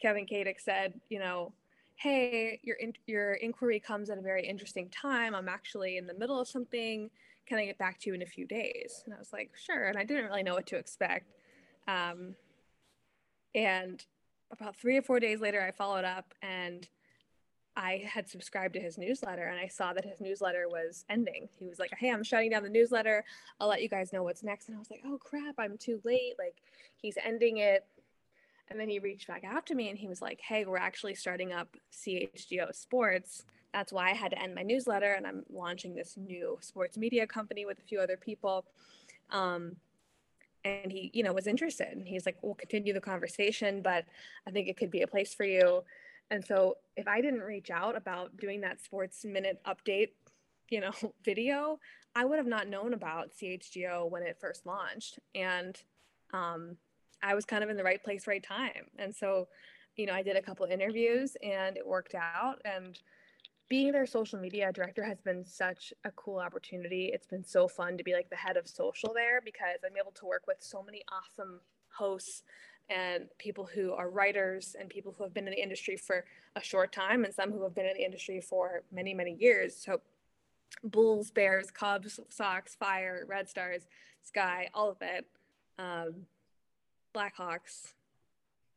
Kevin Kaduk said, you know, hey, your in- your inquiry comes at a very interesting time. I'm actually in the middle of something. Can I get back to you in a few days? And I was like, sure. And I didn't really know what to expect. Um, and about three or four days later, I followed up and I had subscribed to his newsletter and I saw that his newsletter was ending. He was like, Hey, I'm shutting down the newsletter. I'll let you guys know what's next. And I was like, Oh crap, I'm too late. Like, he's ending it. And then he reached back out to me and he was like, Hey, we're actually starting up CHGO Sports. That's why I had to end my newsletter and I'm launching this new sports media company with a few other people. Um, and he, you know, was interested. And he's like, We'll continue the conversation, but I think it could be a place for you. And so if I didn't reach out about doing that sports minute update, you know, video, I would have not known about CHGO when it first launched. And um, I was kind of in the right place, right time. And so, you know, I did a couple interviews and it worked out. And being their social media director has been such a cool opportunity. It's been so fun to be like the head of social there because I'm able to work with so many awesome hosts and people who are writers and people who have been in the industry for a short time and some who have been in the industry for many, many years. So Bulls, Bears, Cubs, Sox, Fire, Red Stars, Sky, all of it. Um, Blackhawks.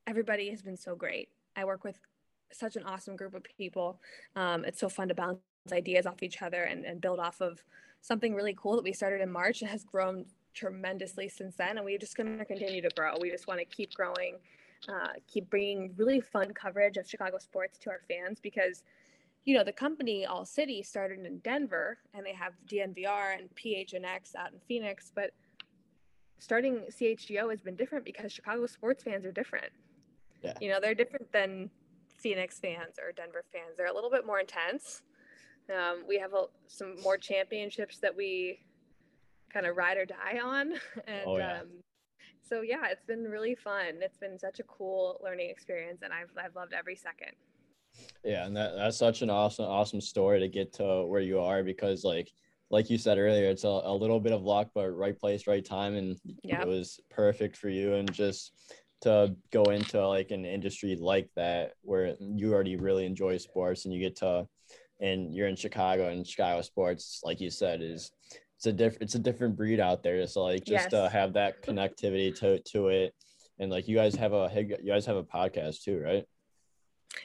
Everybody has been so great. I work with such an awesome group of people. Um, it's so fun to bounce ideas off each other and, and build off of something really cool that we started in March and has grown tremendously since then. And we're just going to continue to grow. We just want to keep growing, uh, keep bringing really fun coverage of Chicago sports to our fans because, you know, the company All City started in Denver and they have DNVR and PHNX out in Phoenix. But starting CHGO has been different because Chicago sports fans are different. Yeah. You know, they're different than Phoenix fans or Denver fans. They're a little bit more intense. Um, we have a, some more championships that we kind of ride or die on. And oh, yeah. um, so, yeah, it's been really fun. It's been such a cool learning experience, and I've, I've loved every second. Yeah, and that, that's such an awesome, awesome story to get to where you are because, like, like you said earlier, it's a, a little bit of luck, but right place, right time, and yep. it was perfect for you. And just to go into like an industry like that where you already really enjoy sports and you get to and you're in Chicago and Chicago sports, like you said, is it's a different it's a different breed out there. So like just yes. to have that connectivity to to it, and like you guys have a you guys have a podcast too, right?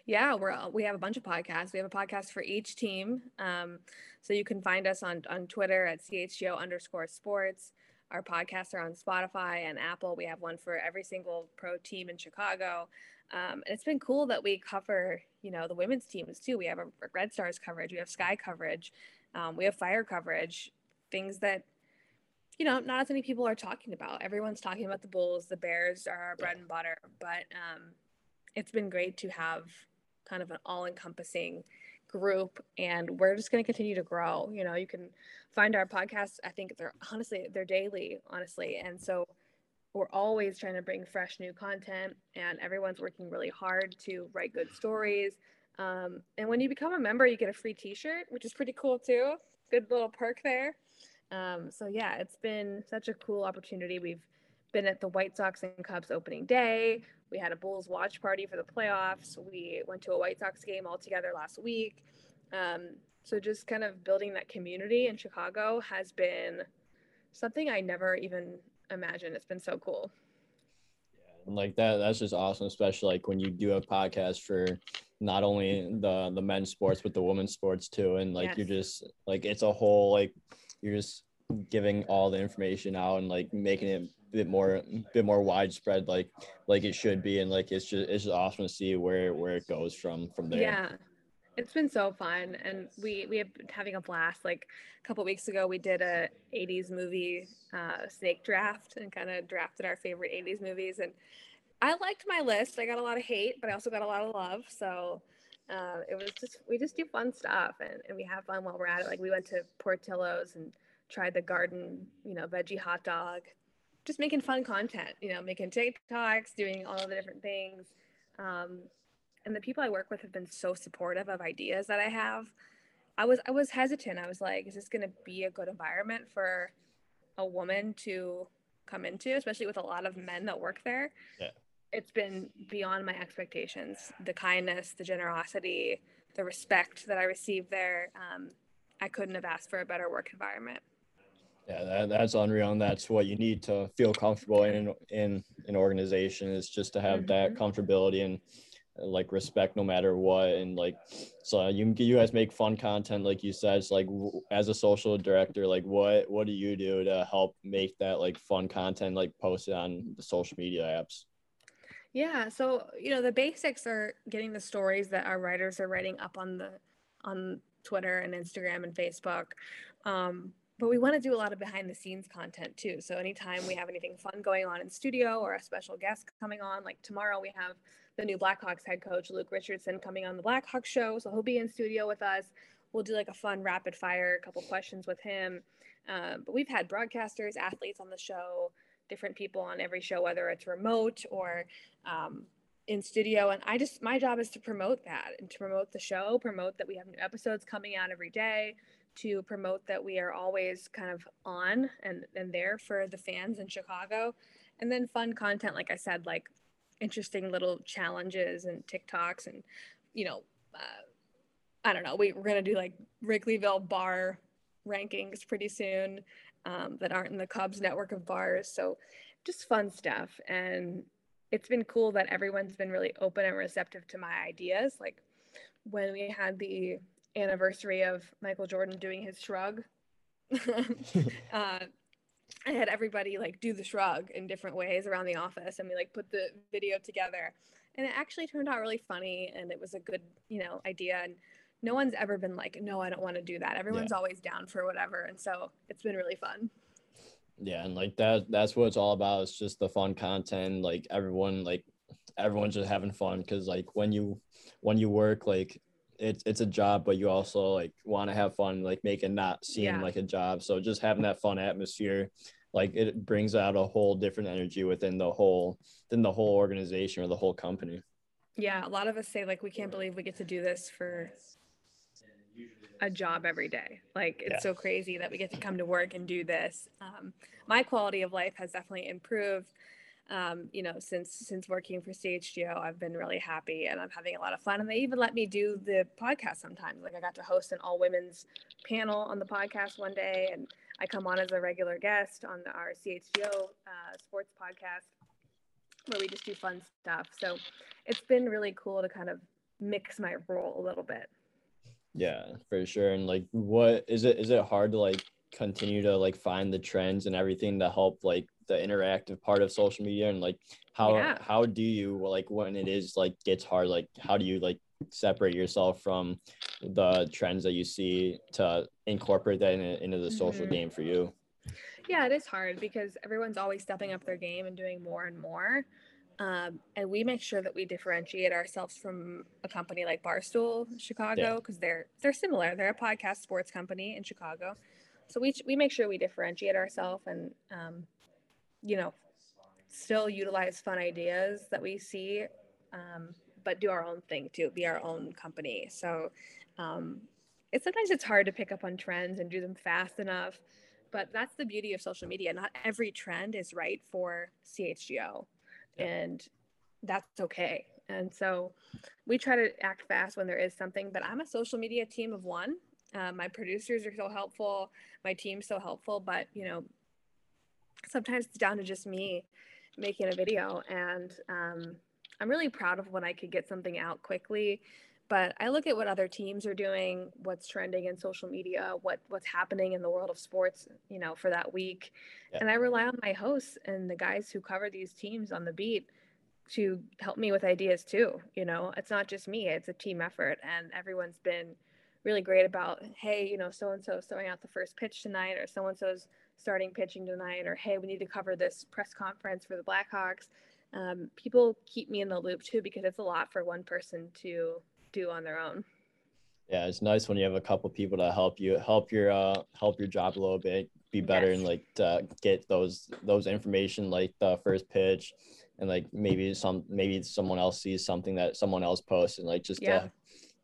Yeah, we're we have a bunch of podcasts. We have a podcast for each team, um, so you can find us on on Twitter at chgo underscore sports. Our podcasts are on Spotify and Apple. We have one for every single pro team in Chicago. Um, and it's been cool that we cover, you know, the women's teams too. We have a Red Stars coverage, we have Sky coverage, um, we have Fire coverage, things that, you know, not as many people are talking about. Everyone's talking about the Bulls, the Bears are our bread and butter, but um, it's been great to have kind of an all-encompassing group and we're just going to continue to grow. You know you can find our podcasts i think they're honestly they're daily honestly. And so we're always trying to bring fresh new content and everyone's working really hard to write good stories. Um, and when you become a member you get a free t-shirt which is pretty cool too. Good little perk there. Um, so yeah it's been such a cool opportunity. We've been at the white sox and cubs opening day we had a bulls watch party for the playoffs we went to a white sox game all together last week um, so just kind of building that community in chicago has been something i never even imagined. It's been so cool. Yeah, like that that's just awesome, especially like when you do a podcast for not only the the men's sports but the women's sports too. And like yes. you're just like it's a whole like you're just giving all the information out and like making it a bit more bit more widespread like like it should be and like it's just it's just awesome to see where where it goes from from there yeah it's been so fun, and we we have been having a blast. Like a couple weeks ago, we did a '80s movie uh, snake draft and kind of drafted our favorite '80s movies. And I liked my list. I got a lot of hate, but I also got a lot of love. So uh, it was just we just do fun stuff, and, and we have fun while we're at it. Like we went to Portillo's and tried the garden, you know, veggie hot dog. Just making fun content, you know, making TikToks, doing all of the different things. Um, and the people I work with have been so supportive of ideas that I have. I was I was hesitant. I was like, is this going to be a good environment for a woman to come into, especially with a lot of men that work there? Yeah. It's been beyond my expectations. The kindness, the generosity, the respect that I received there. Um, I couldn't have asked for a better work environment. Yeah, that, that's unreal, and that's what you need to feel comfortable in in an organization is just to have mm-hmm. that comfortability and like respect no matter what and like so you you guys make fun content like you said it's like as a social director like what what do you do to help make that like fun content like posted on the social media apps yeah so you know the basics are getting the stories that our writers are writing up on the on twitter and instagram and facebook um, but we want to do a lot of behind the scenes content too so anytime we have anything fun going on in studio or a special guest coming on like tomorrow we have the new Blackhawks head coach, Luke Richardson, coming on the Blackhawks show. So he'll be in studio with us. We'll do like a fun rapid fire, a couple questions with him. Um, but we've had broadcasters, athletes on the show, different people on every show, whether it's remote or um, in studio. And I just, my job is to promote that and to promote the show, promote that we have new episodes coming out every day, to promote that we are always kind of on and, and there for the fans in Chicago. And then fun content, like I said, like interesting little challenges and TikToks and you know uh, I don't know we, we're gonna do like Wrigleyville bar rankings pretty soon um, that aren't in the Cubs network of bars. So just fun stuff. And it's been cool that everyone's been really open and receptive to my ideas. Like when we had the anniversary of Michael Jordan doing his shrug, uh, I had everybody like do the shrug in different ways around the office and we like put the video together. And it actually turned out really funny and it was a good, you know, idea. And no one's ever been like, no, I don't want to do that. Everyone's yeah. always down for whatever. And so it's been really fun. Yeah, and like that that's what it's all about. It's just the fun content. Like everyone like everyone's just having fun because like when you when you work like it's it's a job but you also like want to have fun like make it not seem yeah. like a job so just having that fun atmosphere like it brings out a whole different energy within the whole than the whole organization or the whole company yeah a lot of us say like we can't believe we get to do this for a job every day. Like it's yeah. so crazy that we get to come to work and do this. Um, my quality of life has definitely improved. Um, you know, since since working for CHGO, I've been really happy and I'm having a lot of fun. And they even let me do the podcast sometimes. Like I got to host an all women's panel on the podcast one day, and I come on as a regular guest on our CHGO uh, sports podcast where we just do fun stuff. So it's been really cool to kind of mix my role a little bit. Yeah, for sure. And like, what is it? Is it hard to like continue to like find the trends and everything to help like the interactive part of social media and like how yeah. how do you like when it is like gets hard like how do you like separate yourself from the trends that you see to incorporate that in, into the social mm-hmm. game for you yeah it is hard because everyone's always stepping up their game and doing more and more um, and we make sure that we differentiate ourselves from a company like Barstool Chicago because yeah. they're they're similar. They're a podcast sports company in Chicago, so we we make sure we differentiate ourselves and um, you know still utilize fun ideas that we see, um, but do our own thing too. Be our own company. So um, it's sometimes it's hard to pick up on trends and do them fast enough. But that's the beauty of social media. Not every trend is right for CHGO and that's okay. And so we try to act fast when there is something, but I'm a social media team of one. Uh, my producers are so helpful, my team's so helpful, but you know, sometimes it's down to just me making a video. And um, I'm really proud of when I could get something out quickly. But I look at what other teams are doing, what's trending in social media, what what's happening in the world of sports, you know, for that week. Yeah. And I rely on my hosts and the guys who cover these teams on the beat to help me with ideas too. You know, it's not just me, it's a team effort. And everyone's been really great about, hey, you know, so and so throwing out the first pitch tonight, or so and so's starting pitching tonight, or hey, we need to cover this press conference for the Blackhawks. Um, people keep me in the loop too because it's a lot for one person to do on their own. Yeah, it's nice when you have a couple people to help you help your uh help your job a little bit, be better yes. and like to get those those information like the first pitch and like maybe some maybe someone else sees something that someone else posts and like just yeah. to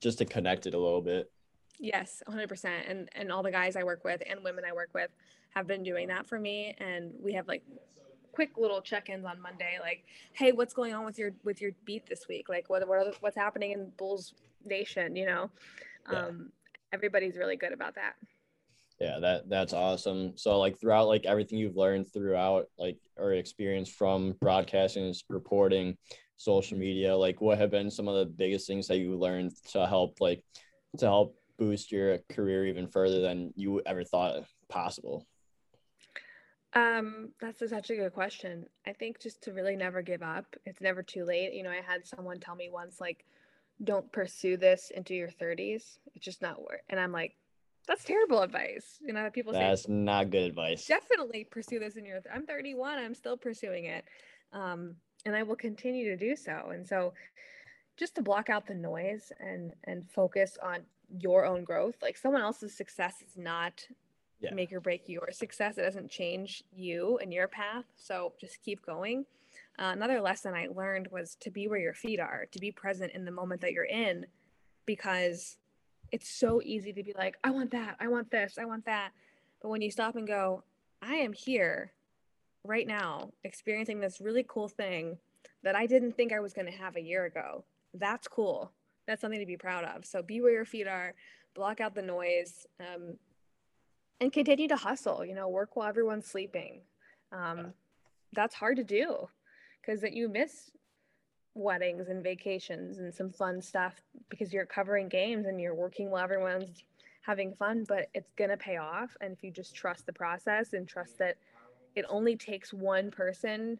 just to connect it a little bit. Yes, 100%. And and all the guys I work with and women I work with have been doing that for me and we have like quick little check-ins on Monday, like, hey, what's going on with your with your beat this week? Like, what what the, what's happening in Bulls Nation? You know, yeah. um, everybody's really good about that. Yeah, that that's awesome. So, like throughout, like everything you've learned throughout, like or experienced from broadcasting, reporting, social media, like what have been some of the biggest things that you learned to help, like, to help boost your career even further than you ever thought possible? Um, that's such a good question. I think just to really never give up. It's never too late. You know, I had someone tell me once, like, don't pursue this into your 30s. It's just not worth. And I'm like, that's terrible advice. You know, people say that's not good advice. Definitely pursue this in your. I'm 31. I'm still pursuing it, um, and I will continue to do so. And so, just to block out the noise and and focus on your own growth. Like someone else's success is not yeah. make or break your success. It doesn't change you and your path. So just keep going. Uh, another lesson I learned was to be where your feet are, to be present in the moment that you're in, because it's so easy to be like, I want that, I want this, I want that. But when you stop and go, I am here right now experiencing this really cool thing that I didn't think I was going to have a year ago. That's cool. That's something to be proud of. So be where your feet are, block out the noise, um, and continue to hustle, you know, work while everyone's sleeping. Um, that's hard to do because that you miss weddings and vacations and some fun stuff because you're covering games and you're working while everyone's having fun, but it's going to pay off. And if you just trust the process and trust that it only takes one person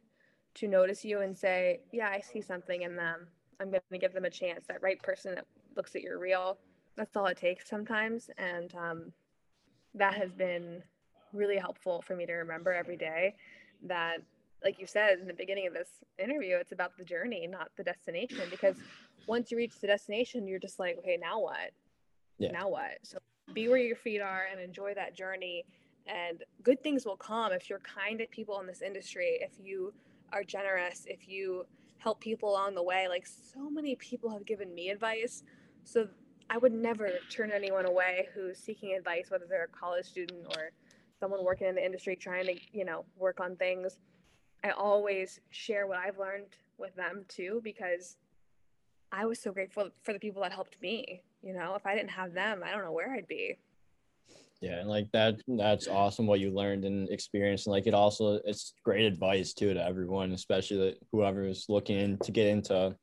to notice you and say, Yeah, I see something in them. I'm going to give them a chance. That right person that looks at your reel. That's all it takes sometimes. And um, that has been really helpful for me to remember every day that like you said in the beginning of this interview it's about the journey not the destination because once you reach the destination you're just like okay now what yeah. now what so be where your feet are and enjoy that journey and good things will come if you're kind to people in this industry if you are generous if you help people along the way like so many people have given me advice. So i would never turn anyone away who's seeking advice whether they're a college student or someone working in the industry trying to you know work on things. I always share what i've learned with them too because i was so grateful for the people that helped me you know? If i didn't have them i don't know where i'd be yeah and like that that's awesome what you learned and experienced and like it also it's great advice too to everyone especially whoever is looking to get into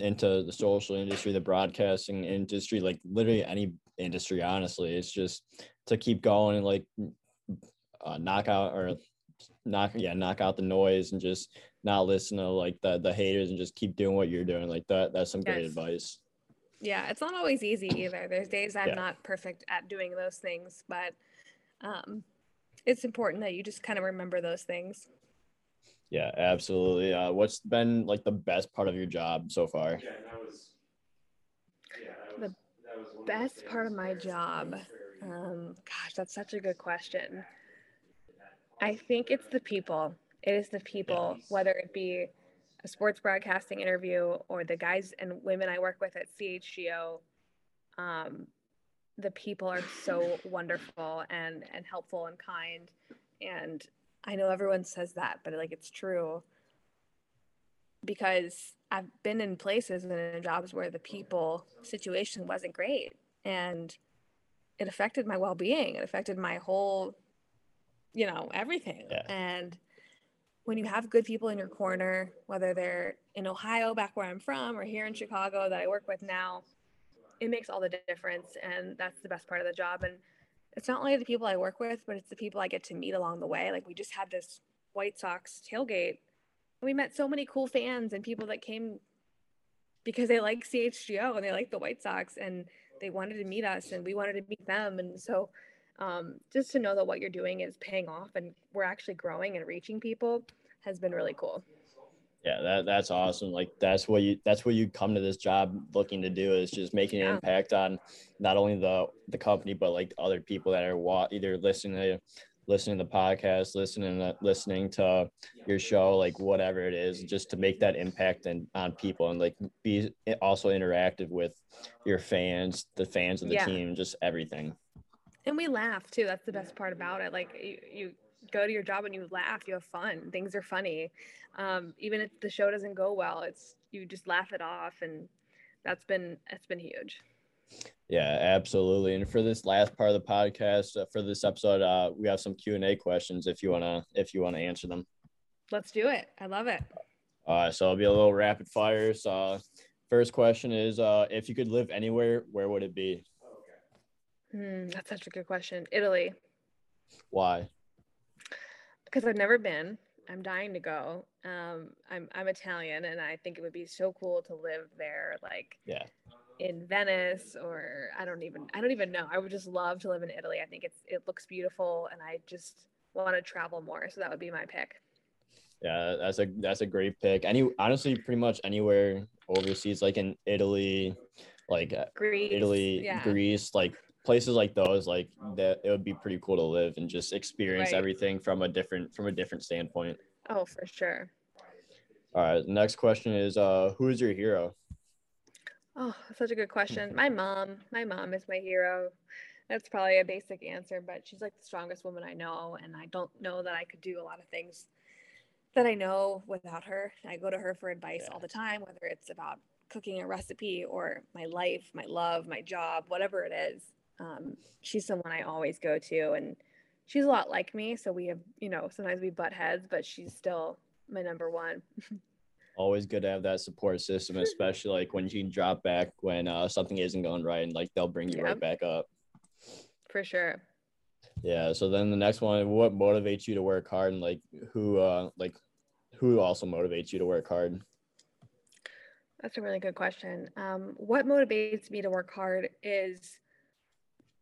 into the social industry the broadcasting industry like literally any industry honestly it's just to keep going and like uh, knock out or knock yeah knock out the noise and just not listen to like the the haters and just keep doing what you're doing like that that's some yes. great advice yeah it's not always easy either there's days i'm yeah. not perfect at doing those things but um it's important that you just kind of remember those things yeah absolutely uh what's been like the best part of your job so far yeah, that was, yeah, that was, the best part of my job um gosh that's such a good question I think it's the people. It is the people, yes. whether it be a sports broadcasting interview or the guys and women I work with at CHGO. Um, the people are so wonderful and and helpful and kind, and I know everyone says that, but like it's true because I've been in places and in jobs where the people situation wasn't great and it affected my well-being it affected my whole you know, everything. Yeah. And when you have good people in your corner, whether they're in Ohio, back where I'm from, or here in Chicago that I work with now, it makes all the difference. And that's the best part of the job. And it's not only the people I work with, but it's the people I get to meet along the way. Like we just had this White Sox tailgate. We met so many cool fans and people that came because they like CHGO and they like the White Sox and they wanted to meet us and we wanted to meet them. And so um, just to know that what you're doing is paying off and we're actually growing and reaching people has been really cool. Yeah that, that's awesome. Like that's what you that's what you come to this job looking to do is just making an impact on not only the the company but like other people that are wa- either listening to listening to the podcast listening to listening to your show like whatever it is just to make that impact and on people and like be also interactive with your fans the fans of the yeah. team just everything and we laugh too. That's the best part about it. Like you, you go to your job and you laugh. You have fun. Things are funny. Um, even if the show doesn't go well it's you just laugh it off and that's been that's been huge. Yeah absolutely. And for this last part of the podcast uh, for this episode uh, we have some q&a questions if you want to if you want to answer them. Let's do it. I love it. Uh, so it'll be a little rapid fire. So first question is uh, if you could live anywhere where would it be Mm, that's such a good question. Italy. Why? Because I've never been. I'm dying to go. Um, I'm I'm Italian, and I think it would be so cool to live there, like yeah, in Venice or I don't even I don't even know. I would just love to live in Italy. I think it's it looks beautiful, and I just want to travel more. So that would be my pick. Yeah, that's a that's a great pick. Any honestly, pretty much anywhere overseas, like in Italy, like uh, Greece, Italy, yeah. Greece, like places like those like that it would be pretty cool to live and just experience right. everything from a different from a different standpoint. Oh for sure. All right next question is uh who is your hero? Oh such a good question. My mom my mom is my hero. That's probably a basic answer but she's like the strongest woman i know and i don't know that i could do a lot of things that i know without her. I go to her for advice yeah. all the time whether it's about cooking a recipe or my life my love my job whatever it is Um, she's someone I always go to, and she's a lot like me. So we have, you know, sometimes we butt heads, but she's still my number one. Always good to have that support system, especially like when you can drop back when uh, something isn't going right, and like they'll bring you right back up. For sure. Yeah. So then the next one, what motivates you to work hard, and like who, uh, like who also motivates you to work hard? That's a really good question. Um, what motivates me to work hard is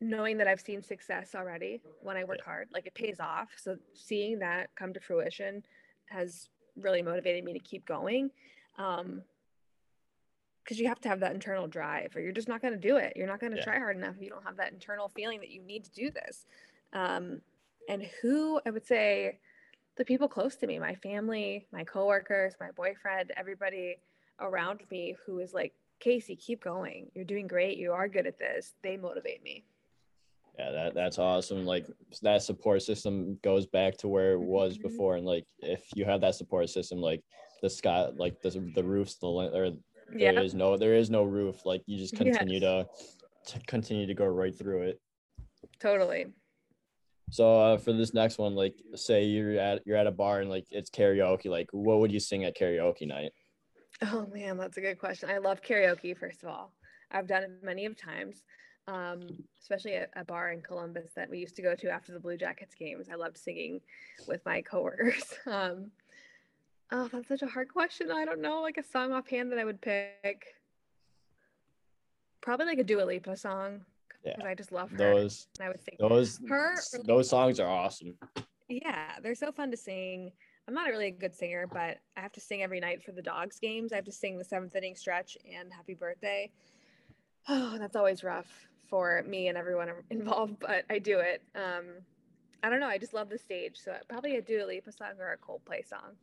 knowing that I've seen success already when I work yeah. hard. Like it pays off. So seeing that come to fruition has really motivated me to keep going. Um, because you have to have that internal drive or you're just not going to do it. You're not going to yeah. try hard enough if you don't have that internal feeling that you need to do this. Um, and who I would say the people close to me, my family, my coworkers, my boyfriend, everybody around me who is like, Casey, keep going. You're doing great. You are good at this. They motivate me. Yeah, that, that's awesome. Like that support system goes back to where it was mm-hmm. before. And like, if you have that support system, like the sky, like the, the roof's the, or there yeah. is no, there is no roof. Like you just continue yes. to, to continue to go right through it. Totally. So uh, for this next one, like say you're at you're at a bar and like it's karaoke, like what would you sing at karaoke night? Oh man, that's a good question. I love karaoke. First of all, I've done it many of times, um, especially at a bar in Columbus that we used to go to after the Blue Jackets games. I loved singing with my coworkers. Um, oh, that's such a hard question. I don't know, like a song offhand that I would pick. Probably like a Dua Lipa song yeah. I just love her. Those and I would sing those her. Those songs are awesome. Yeah, they're so fun to sing. I'm not really a good singer, but I have to sing every night for the dogs games. I have to sing the seventh inning stretch and happy birthday. Oh, that's always rough for me and everyone involved, but I do it. Um, I don't know. I just love the stage. So probably a Dua Lipa song or a Coldplay song.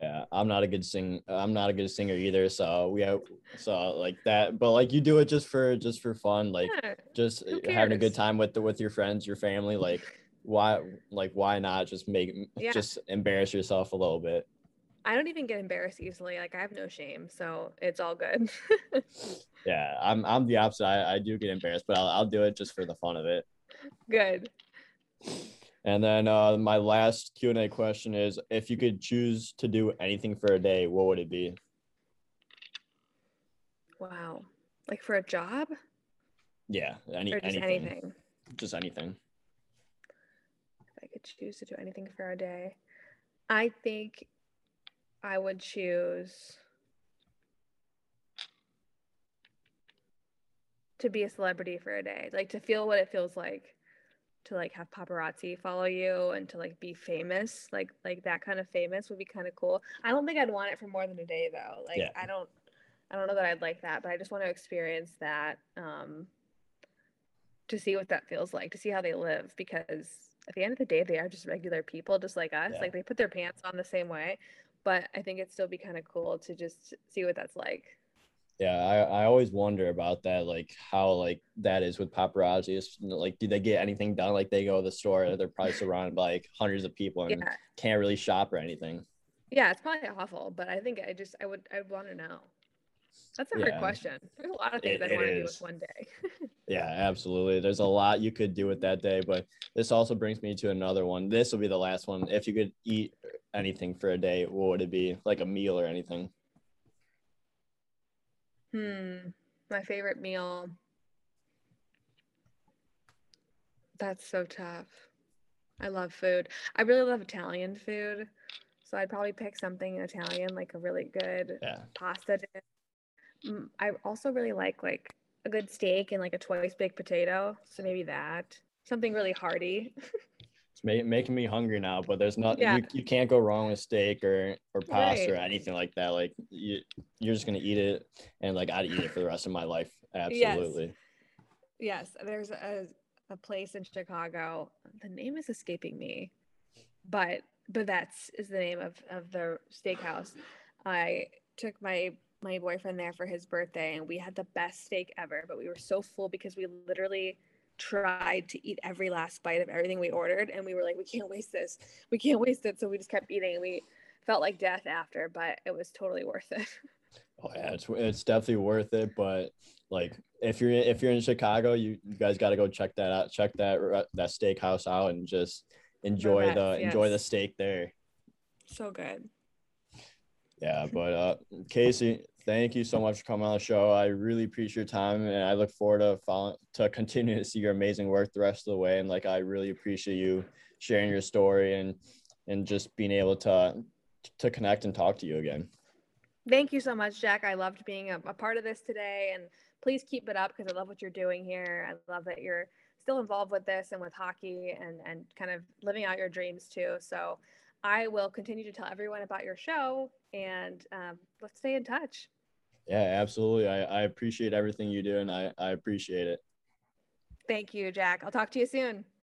Yeah, I'm not a good sing. I'm not a good singer either. So we have so like that, but like you do it just for just for fun, like yeah, just having a good time with the, with your friends, your family. Like why like why not just make yeah. just embarrass yourself a little bit. I don't even get embarrassed easily. Like I have no shame, so it's all good. yeah, I'm I'm the opposite. I, I do get embarrassed, but I'll I'll do it just for the fun of it. Good. And then uh, my last Q and A question is: If you could choose to do anything for a day, what would it be? Wow, like for a job? Yeah, any or just anything. anything. Just anything. If I could choose to do anything for a day, I think I would choose to be a celebrity for a day, like to feel what it feels like to like have paparazzi follow you and to like be famous like like that kind of famous would be kind of cool i don't think i'd want it for more than a day though like yeah. i don't i don't know that i'd like that but i just want to experience that um to see what that feels like to see how they live because at the end of the day they are just regular people just like us yeah. like they put their pants on the same way but i think it'd still be kind of cool to just see what that's like yeah, I, I always wonder about that, like how like that is with paparazzi. Is, like, do they get anything done? Like they go to the store, and they're probably surrounded by like hundreds of people and yeah. can't really shop or anything. Yeah, it's probably awful, but I think I just I would I would want to know. That's a yeah. hard question. There's a lot of things I want to do with one day. yeah, absolutely. There's a lot you could do with that day, but this also brings me to another one. This will be the last one. If you could eat anything for a day, what would it be? Like a meal or anything? Hmm. My favorite meal. That's so tough. I love food. I really love Italian food. So I'd probably pick something Italian, like a really good yeah. pasta dish. Mm, I also really like like a good steak and like a twice baked potato. So maybe that. Something really hearty. It's making me hungry now, but there's not yeah. you, you can't go wrong with steak or or pasta right. or anything like that. Like you you're just gonna eat it and like I'd eat it for the rest of my life. Absolutely. Yes, yes. there's a a place in Chicago. The name is escaping me, but that's is the name of of the steakhouse. I took my my boyfriend there for his birthday and we had the best steak ever, but we were so full because we literally tried to eat every last bite of everything we ordered and we were like we can't waste this we can't waste it so we just kept eating and we felt like death after but it was totally worth it Oh yeah, it's it's definitely worth it. But like if you're if you're in Chicago, you, you guys got to go check that out. Check that that steakhouse out and just enjoy the yes. enjoy the steak there. So good. Yeah, but uh, Casey, thank you so much for coming on the show. I really appreciate your time, and I look forward to following, to continue to see your amazing work the rest of the way. And like, I really appreciate you sharing your story and and just being able to to connect and talk to you again. Thank you so much, Jack. I loved being a, a part of this today, and please keep it up because I love what you're doing here. I love that you're still involved with this and with hockey and and kind of living out your dreams too. So I will continue to tell everyone about your show and um, let's stay in touch. Yeah, absolutely. I, I appreciate everything you do and I, I appreciate it. Thank you, Jack. I'll talk to you soon.